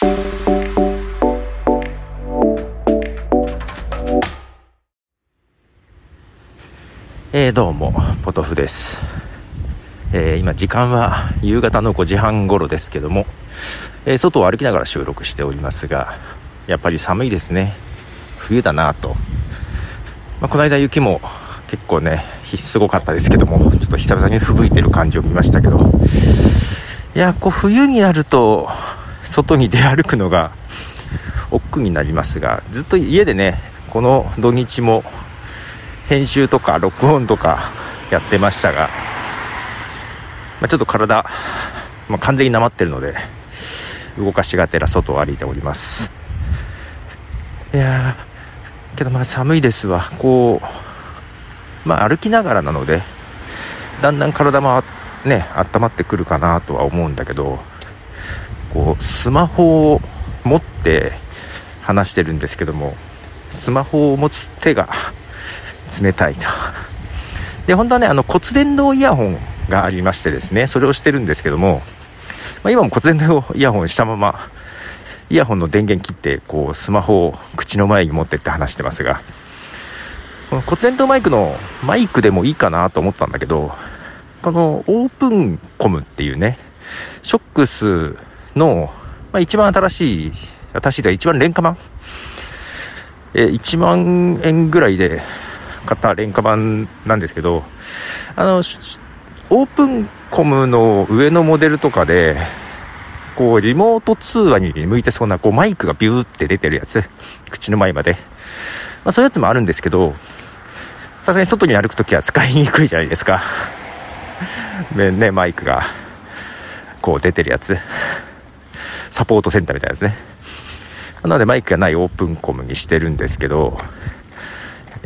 えー、どうもポトフです、えー、今時間は夕方の5時半頃ですけども、えー、外を歩きながら収録しておりますがやっぱり寒いですね。冬だなと、まあ、この間雪も結構ねすごかったですけどもちょっと久々に吹雪いてる感じを見ましたけど。いやこう冬になると外に出歩くのが億劫になりますがずっと家でねこの土日も編集とか録音とかやってましたが、まあ、ちょっと体、まあ、完全になまってるので動かしがてら外を歩いております。いやけどまあ寒いですわ。こうまあ歩きながらなのでだんだん体もね温まってくるかなとは思うんだけどこうスマホを持って話してるんですけどもスマホを持つ手が冷たいと。で、本当はね、あの骨伝導イヤホンがありましてですね、それをしてるんですけども、まあ、今も骨伝導イヤホンしたまま、イヤホンの電源切って、こう、スマホを口の前に持ってって話してますが、この骨伝導マイクのマイクでもいいかなと思ったんだけど、このオープンコムっていうね、ショックスの、まあ、一番新しい、新しいというか一番廉価版？え1万円ぐらいで買った廉価版なんですけど、あの、オープンコムの上のモデルとかで、こう、リモート通話に向いてそうな、こう、マイクがビューって出てるやつ、口の前まで。まあ、そういうやつもあるんですけど、さすがに外に歩くときは使いにくいじゃないですか。ね、マイクが、こう出てるやつ。サポートセンターみたいなやつね。なのでマイクがないオープンコムにしてるんですけど、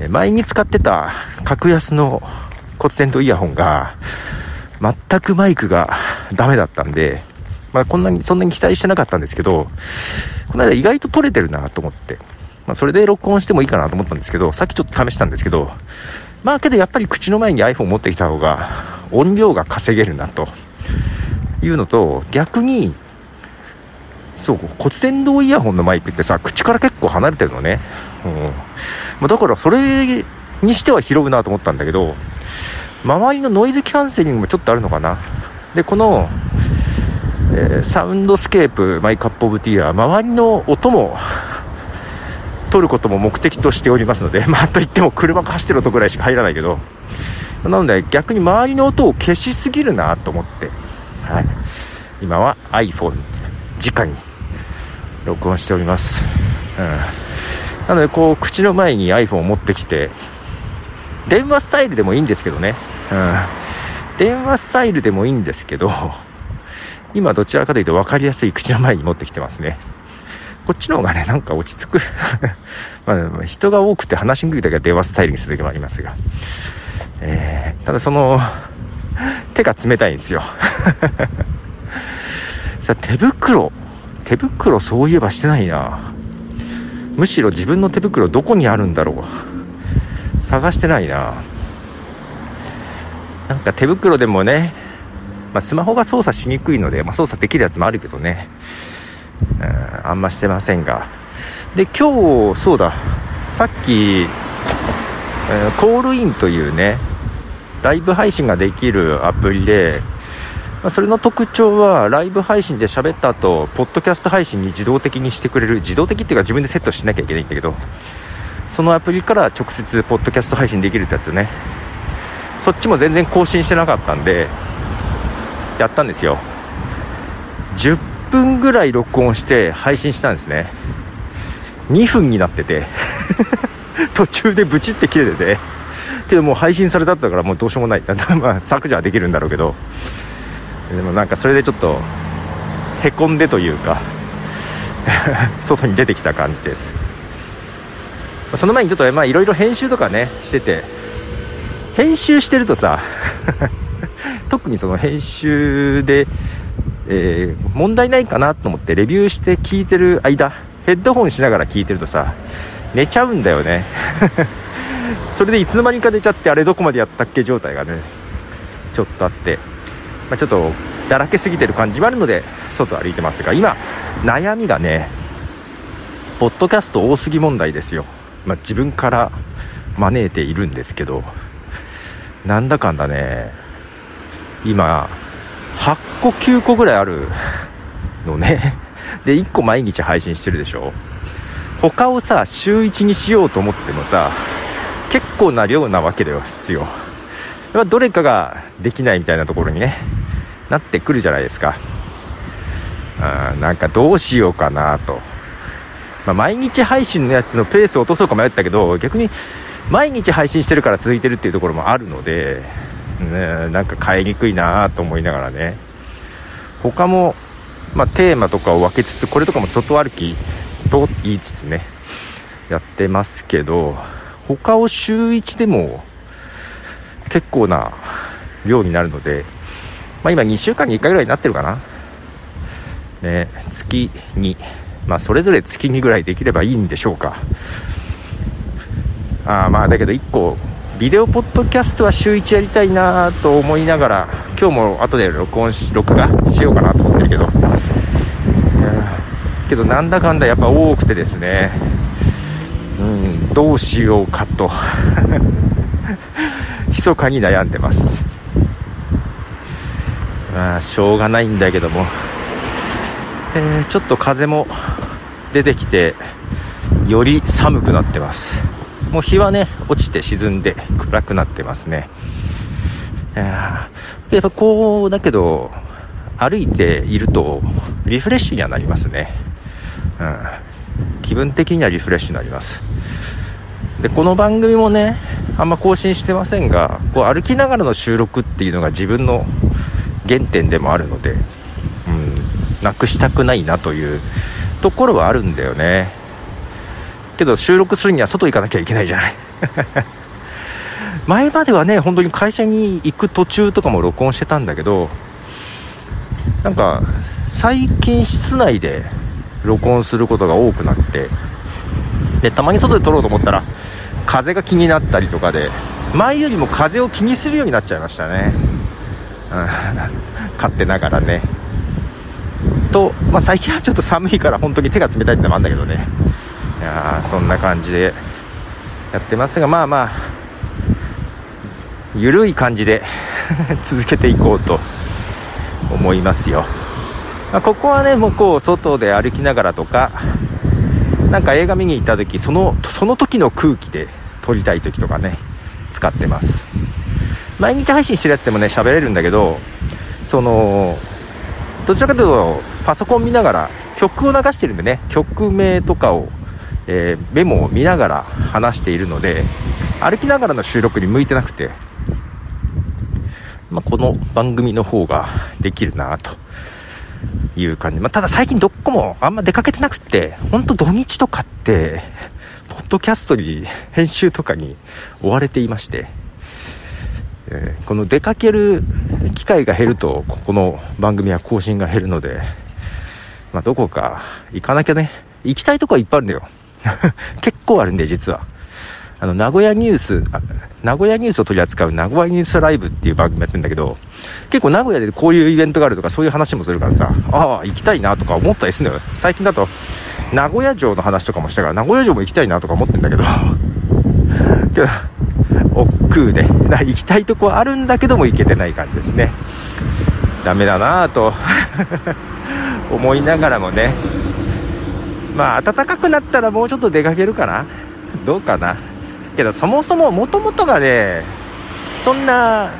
前に使ってた格安の骨伝導イヤホンが、全くマイクがダメだったんで、まあ、こんなに、そんなに期待してなかったんですけど、この間意外と撮れてるなと思って、まあ、それで録音してもいいかなと思ったんですけど、さっきちょっと試したんですけど、まあけどやっぱり口の前に iPhone 持ってきた方が音量が稼げるなというのと、逆に、そう、骨伝導イヤホンのマイクってさ、口から結構離れてるのね。うん。まあ、だからそれにしては拾うなと思ったんだけど、周りのノイズキャンセリングもちょっとあるのかな。で、この、えー、サウンドスケープ My Cup of Tea は周りの音も取ることも目的としておりますので、まあ、といっても車が走ってる音ぐらいしか入らないけど、なので逆に周りの音を消しすぎるなと思って、はい。今は iPhone 直に録音しております。うん。なので、こう、口の前に iPhone を持ってきて、電話スタイルでもいいんですけどね。うん。電話スタイルでもいいんですけど、今どちらかというと分かりやすい口の前に持ってきてますね。こっちの方がね、なんか落ち着く まあ、人が多くて話しにくい時は電話スタイルにする時もありますが。えー、ただその、手が冷たいんですよ さあ、手袋。手袋そういえばしてないな。むしろ自分の手袋どこにあるんだろう。探してないな。なんか手袋でもね、まあ、スマホが操作しにくいので、まあ、操作できるやつもあるけどね、うん、あんましてませんが。で今日そうだ。さっき、えー、コールインというねライブ配信ができるアプリでまあ、それの特徴はライブ配信で喋った後ポッドキャスト配信に自動的にしてくれる自動的っていうか自分でセットしなきゃいけないんだけどそのアプリから直接ポッドキャスト配信できるってやつね。そっちも全然更新してなかったんでやったんですよ。10分ぐらい録音して配信したんですね。2分になってて 途中でブチって切れててけどもう配信されたったからもうどうしようもない。まあ削除はできるんだろうけど。でもなんかそれでちょっとへこんでというか 外に出てきた感じです。その前にちょっとまあいろいろ編集とかねしてて編集してるとさ 特にその編集で、えー、問題ないかなと思ってレビューして聞いてる間ヘッドホンしながら聞いてるとさ寝ちゃうんだよね。それでいつの間にか寝ちゃってあれどこまでやったっけ状態がねちょっとあって。まあ、ちょっとだらけすぎてる感じもあるので外歩いてますが今悩みがねポッドキャスト多すぎ問題ですよ、まあ、自分から招いているんですけどなんだかんだね今8個9個ぐらいあるのね。で1個毎日配信してるでしょ。他をさ週1にしようと思ってもさ結構な量なわけですよ。どれかができないみたいなところにねなってくるじゃないですか。あなんかどうしようかなと、まあ、毎日配信のやつのペースを落とそうか迷ったけど逆に毎日配信してるから続いてるっていうところもあるので、ね、なんか変えにくいなと思いながらね。他も、まあ、テーマとかを分けつつこれとかも外歩きと言いつつねやってますけど他を週1でも結構な量になるので、まあ、今2週間に1回ぐらいになってるかな。ね月にまあそれぞれ月2ぐらいできればいいんでしょうか。あまあだけど1個ビデオポッドキャストは週1やりたいなと思いながら今日も後で録音し録画しようかなと思ってるけど。けどなんだかんだやっぱ多くてですね。うんどうしようかと。密かに悩んでます。まあしょうがないんだけども、えー、ちょっと風も出てきてより寒くなってます。もう日はね落ちて沈んで暗くなってますね。やっぱこうだけど歩いているとリフレッシュにはなりますね、うん、気分的にはリフレッシュになります。でこの番組もねあんま更新してませんがこう歩きながらの収録っていうのが自分の原点でもあるので、うん、なくしたくないなというところはあるんだよね。けど収録するには外行かなきゃいけないじゃない。前まではね本当に会社に行く途中とかも録音してたんだけどなんか最近室内で録音することが多くなってでたまに外で撮ろうと思ったら風が気になったりとかで前よりも風を気にするようになっちゃいましたね、うん、勝手ながらね。と、まあ、最近はちょっと寒いから本当に手が冷たいってのもあるんだけどね。いやそんな感じでやってますがまあまあ緩い感じで 続けていこうと思いますよ、まあ、ここはねもうこう外で歩きながらとかなんか映画見に行った時そのその時の空気で撮りたい時とかね使ってます。毎日配信してるやつでもね喋れるんだけどそのどちらかというとパソコン見ながら曲を流してるんでね曲名とかをえー、メモを見ながら話しているので歩きながらの収録に向いてなくて、まあ、この番組の方ができるなという感じ、まあ、ただ最近どこもあんま出かけてなくて本当土日とかってポッドキャストに編集とかに追われていまして、えー、この出かける機会が減るとここの番組は更新が減るので、まあ、どこか行かなきゃね。行きたいとこはいっぱいあるんだよ。結構あるんで、実は。あの、名古屋ニュース、名古屋ニュースを取り扱う名古屋ニュースライブっていう番組やってるんだけど、結構名古屋でこういうイベントがあるとかそういう話もするからさ、ああ、行きたいなとか思ったりするのよ。最近だと、名古屋城の話とかもしたから、名古屋城も行きたいなとか思ってんだけど、けど、億劫で、行きたいとこはあるんだけども行けてない感じですね。ダメだなぁと 思いながらもね、まあ暖かくなったらもうちょっと出かけるかなどうかなけどそもそももともとがねそんな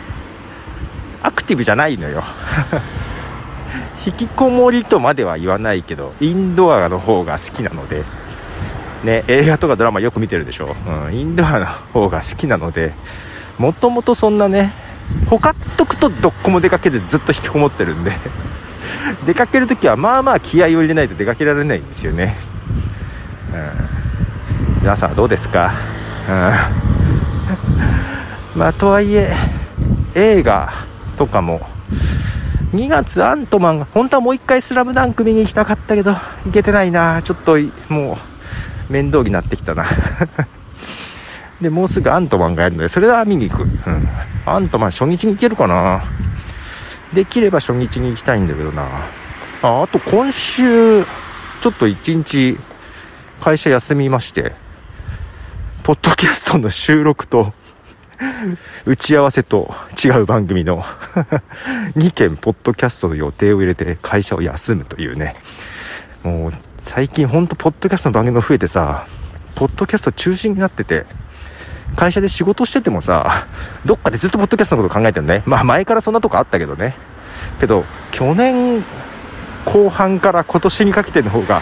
アクティブじゃないのよ。引きこもりとまでは言わないけどインドアの方が好きなので。ね映画とかドラマよく見てるでしょ、うん、インドアの方が好きなので。もともとそんなねほかっとくとどっこも出かけずずっと引きこもってるんで。出かけるときはまあまあ気合を入れないと出かけられないんですよね。うん、皆さんどうですか、うん、まあとはいえ映画とかも2月アントマンが本当はもう一回スラムダンク見に行きたかったけど行けてないな。ちょっともう面倒になってきたな。でもうすぐアントマンがやるのでそれは見に行く、うん、アントマン初日に行けるかな。できれば初日に行きたいんだけどな。ああと今週ちょっと一日会社休みまして。ポッドキャストの収録と打ち合わせと違う番組の2件ポッドキャストの予定を入れて会社を休むというね。もう最近ほんとポッドキャストの番組も増えてさポッドキャスト中心になってて会社で仕事しててもさどっかでずっとポッドキャストのこと考えてるね。まあ前からそんなとこあったけどね。けど去年後半から今年にかけての方が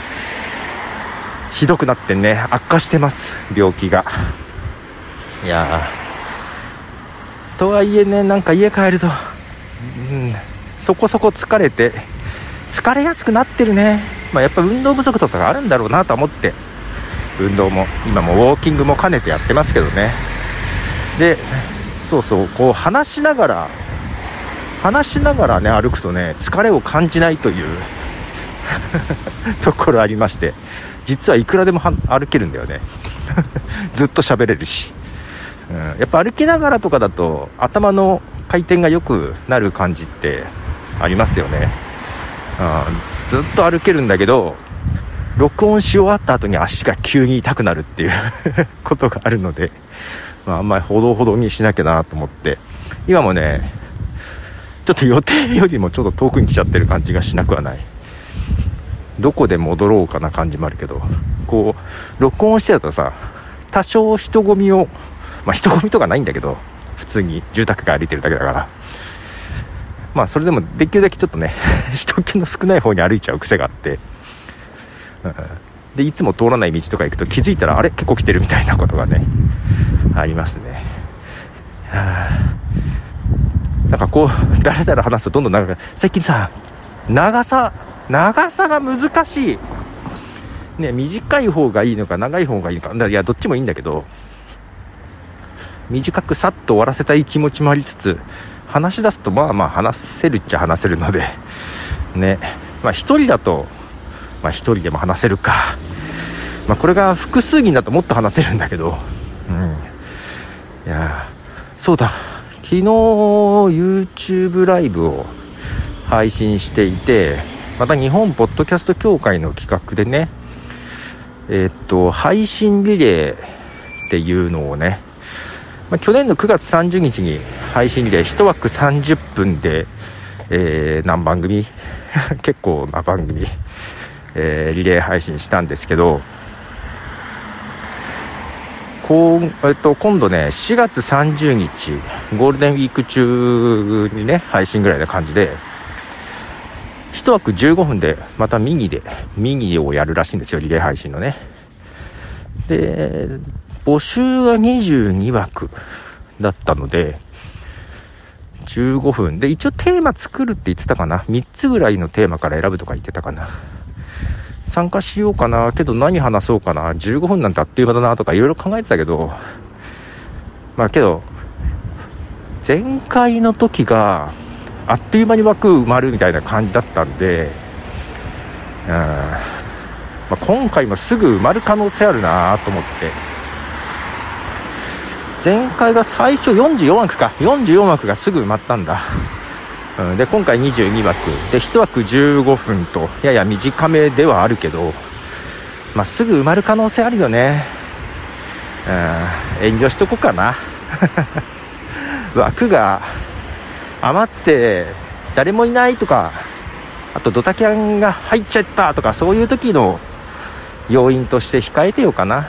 ひどくなってね悪化してます病気が。いやとはいえねなんか家帰ると、うん、そこそこ疲れて疲れやすくなってるね、まあ、やっぱ運動不足とかがあるんだろうなと思って。運動も今もウォーキングも兼ねてやってますけどね。でそうそうこう話しながら話しながらね歩くとね疲れを感じないという ところありまして。実はいくらでも歩けるんだよね。ずっと喋れるし、うん、やっぱ歩きながらとかだと頭の回転が良くなる感じってありますよね、うん、ずっと歩けるんだけど録音し終わった後に足が急に痛くなるっていう ことがあるので、まあ、あんまりほどほどにしなきゃなと思って。今もねちょっと予定よりもちょっと遠くに来ちゃってる感じがしなくはない。どこで戻ろうかな感じもあるけどこう録音してたとさ多少人混みをまあ人混みとかないんだけど普通に住宅街歩いてるだけだから。まあそれでもできるだけちょっとね 人気の少ない方に歩いちゃう癖があって。でいつも通らない道とか行くと気づいたらあれ？結構来てるみたいなことがねありますね。なんかこうだらだら話すとどんどん長く最近さ長さ長さが難しい。ね短い方がいいのか長い方がいいのか。いやどっちもいいんだけど短くさっと終わらせたい気持ちもありつつ話し出すとまあまあ話せるっちゃ話せるのでねまあ一人だとまあ、1人でも話せるか、まあ、これが複数人だともっと話せるんだけど、うん、いやそうだ。昨日 YouTube ライブを配信していてまた日本ポッドキャスト協会の企画でねえ、っと配信リレーっていうのをね、まあ、去年の9月30日に配信リレー1枠30分で、えー、何番組 結構な番組えー、リレー配信したんですけどこう、えっと、今度ね4月30日ゴールデンウィーク中にね配信ぐらいな感じで1枠15分でまたミニでミニをやるらしいんですよリレー配信のね。で募集が22枠だったので15分。で一応テーマ作るって言ってたかな？3つぐらいのテーマから選ぶとか言ってたかな。参加しようかな、けど何話そうかな、15分なんてあっという間だなとかいろいろ考えてたけど、まあけど、前回の時があっという間に枠埋まるみたいな感じだったんで、うん。まあ、今回もすぐ埋まる可能性あるなと思って。前回が最初44枠か。44枠がすぐ埋まったんだ。うん、で今回22枠。で1枠15分とやや短めではあるけど、まあ、すぐ埋まる可能性あるよね、うん、遠慮しとこうかな。枠が余って誰もいないとかあとドタキャンが入っちゃったとかそういう時の要因として控えてようかな。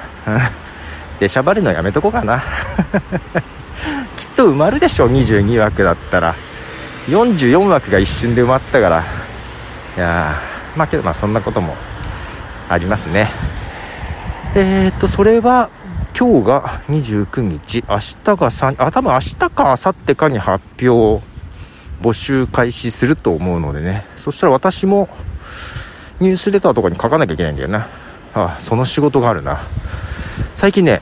出しゃばるのやめとこうかな。きっと埋まるでしょ22枠だったら。44枠が一瞬で埋まったから。いやまあけどまあそんなこともありますね。えー、っとそれは今日が29日。明日が3あ多分明日か明後日かに発表募集開始すると思うのでね。そしたら私もニュースレターとかに書かなきゃいけないんだよな。あその仕事があるな。最近ね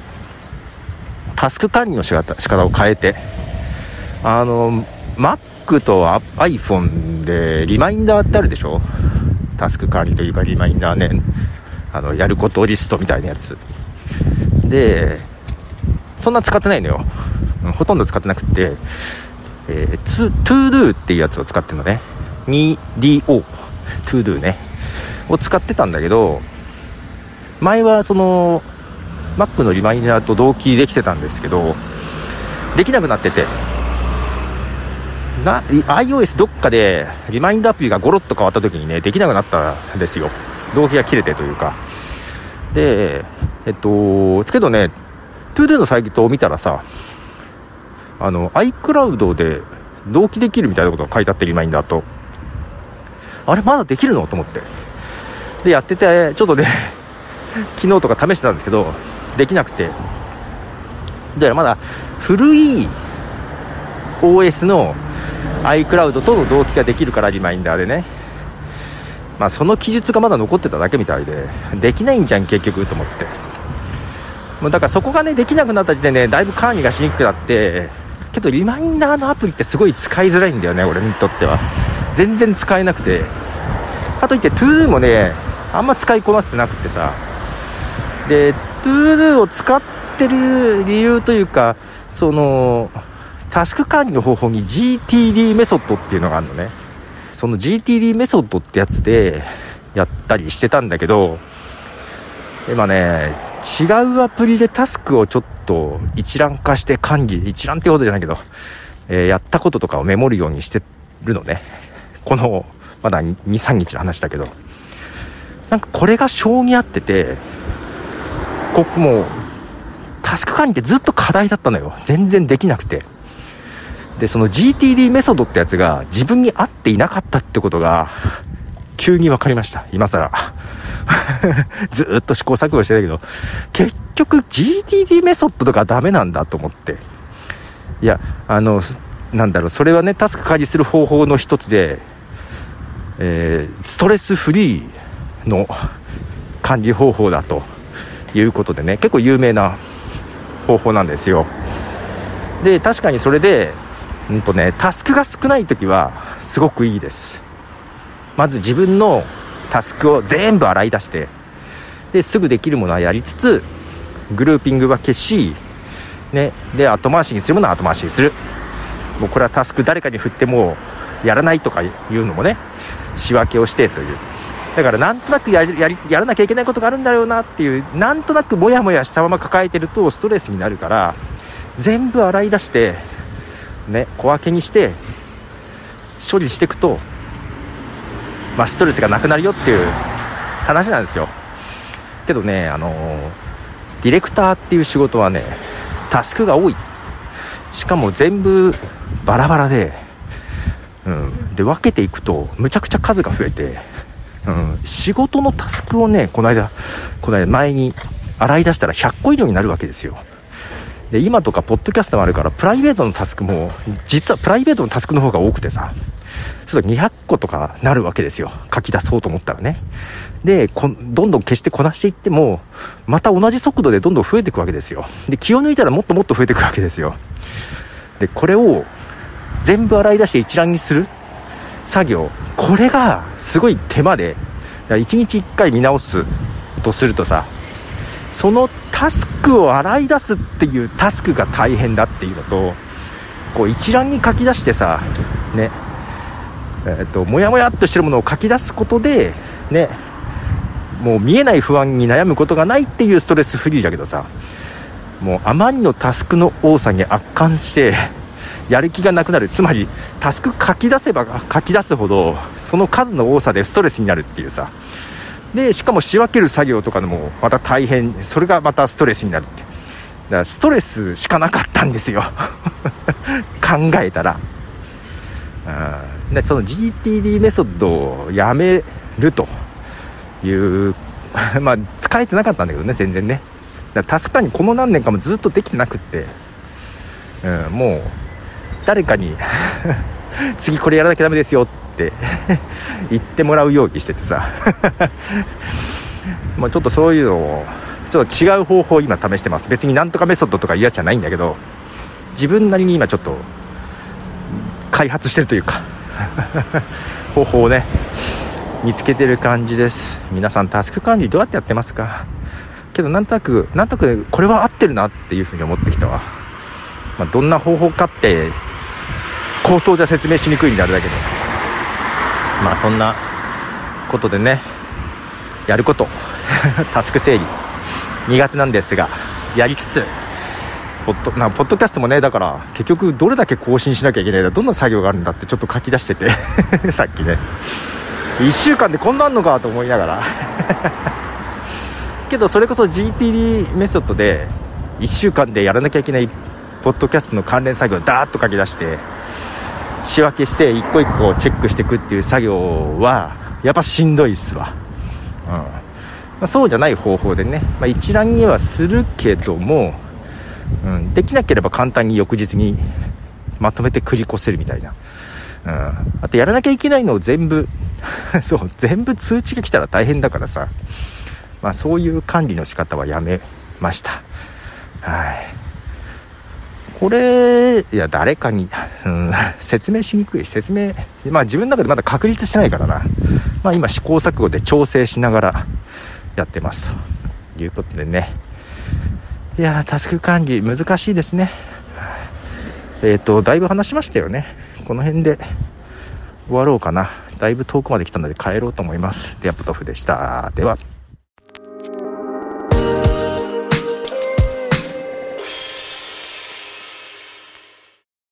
タスク管理の仕方仕方を変えてあの Mac と iPhone でリマインダーってあるでしょ？タスク管理というかリマインダーね。あのやることリストみたいなやつ。でそんな使ってないのよ。ほとんど使ってなくて。えー、ToDo っていうやつを使ってるのね。2DO ToDo ね。を使ってたんだけど前はその Mac のリマインダーと同期できてたんですけどできなくなってて。な iOS どっかでリマインダーアプリがゴロッと変わった時にねできなくなったんですよ。動機が切れてというか。でえっとけどね ToDo のサイトを見たらさあの iCloud で同期できるみたいなことが書いてあってリマインダーと。あれまだできるのと思って。でやっててちょっとね 昨日とか試してたんですけどできなくて。でまだ古い OS の iCloud との同期ができるからリマインダーでね。まあその記述がまだ残ってただけみたいでできないんじゃん結局と思って。もうだからそこがねできなくなった時点でだいぶ管理がしにくくなってけどリマインダーのアプリってすごい使いづらいんだよね俺にとっては。全然使えなくて。かといって ToDo もねあんま使いこなせてなくてさ。で ToDo を使ってる理由というかそのタスク管理の方法に GTD メソッドっていうのがあるのね。その GTD メソッドってやつでやったりしてたんだけど今ね違うアプリでタスクをちょっと一覧化して管理一覧ってことじゃないけど、えー、やったこととかをメモるようにしてるのね。このまだ23日の話だけど。なんかこれが性に合っててここもうタスク管理ってずっと課題だったのよ。全然できなくて。でその GTD メソッドってやつが自分に合っていなかったってことが急に分かりました。今更。ずっと試行錯誤してたけど結局 GTD メソッドとかダメなんだと思って。いやあのなんだろうそれはねタスク管理する方法の一つで、えー、ストレスフリーの管理方法だということでね結構有名な方法なんですよ。で確かにそれでうんとねタスクが少ない時はすごくいいです。まず自分のタスクを全部洗い出してですぐできるものはやりつつグルーピングは消し、ね、で後回しにするものは後回しにする。もうこれはタスク誰かに振ってもやらないとかいうのもね仕分けをしてという。だからなんとなくやややらなきゃいけないことがあるんだろうなっていうなんとなくモヤモヤしたまま抱えてるとストレスになるから全部洗い出してね小分けにして処理していくと、まあ、ストレスがなくなるよっていう話なんですよ。けどねあのディレクターっていう仕事はねタスクが多い。しかも全部バラバラで、うん、で分けていくとむちゃくちゃ数が増えてうん、仕事のタスクをね、この間、この間前に洗い出したら100個以上になるわけですよ。で、今とかポッドキャストもあるから、プライベートのタスクも、実はプライベートのタスクの方が多くてさ、そうすると200個とかなるわけですよ。書き出そうと思ったらね。で、どんどん消してこなしていっても、また同じ速度でどんどん増えていくわけですよ。で、気を抜いたらもっともっと増えていくわけですよ。で、これを全部洗い出して一覧にする作業これがすごい手間で1日1回見直すとするとさそのタスクを洗い出すっていうタスクが大変だっていうのとこう一覧に書き出してさねえっともやもやっとしてるものを書き出すことでねもう見えない不安に悩むことがないっていうストレスフリーだけどさもうあまりのタスクの多さに圧巻してやる気がなくなる。つまりタスク書き出せば書き出すほどその数の多さでストレスになるっていうさ。でしかも仕分ける作業とかでもまた大変。それがまたストレスになるってだからストレスしかなかったんですよ。考えたら。でその GTD メソッドをやめるという まあ使えてなかったんだけどね全然ね。だか確かにこの何年かもずっとできてなくって、うん、もう誰かに 次これやらなきゃダメですよって 言ってもらうようにしててさ。まちょっとそういうのをちょっと違う方法を今試してます。別になんとかメソッドとか嫌じゃないんだけど自分なりに今ちょっと開発してるというか。方法をね見つけてる感じです。皆さんタスク管理どうやってやってますか？けどなんとなくなんとなくこれは合ってるなっていうふうに思ってきたわ、まあ、どんな方法かって口頭じゃ説明しにくいんであれだけど。まあそんなことでねやること。タスク整理。苦手なんですがやりつつポッドなポッドキャストもねだから結局どれだけ更新しなきゃいけないんだどんな作業があるんだってちょっと書き出してて さっきね。1週間でこんなんのかと思いながら。けどそれこそ GPD メソッドで1週間でやらなきゃいけないポッドキャストの関連作業をダーッと書き出して仕分けして一個一個チェックしていくっていう作業はやっぱしんどいっすわ、うん。まあ、そうじゃない方法でね、まあ、一覧にはするけども、うん、できなければ簡単に翌日にまとめて繰り越せるみたいな、うん、あとやらなきゃいけないのを全部 そう全部通知が来たら大変だからさ、まあ、そういう管理の仕方はやめましたはいこれ、いや、誰かに、うん、説明しにくい。説明、まあ自分の中でまだ確立してないからな。まあ今試行錯誤で調整しながらやってます。ということでね。いやタスク管理難しいですね。えっ、ー、と、だいぶ話しましたよね。この辺で終わろうかな。だいぶ遠くまで来たので帰ろうと思います。では、ポトフでした。では。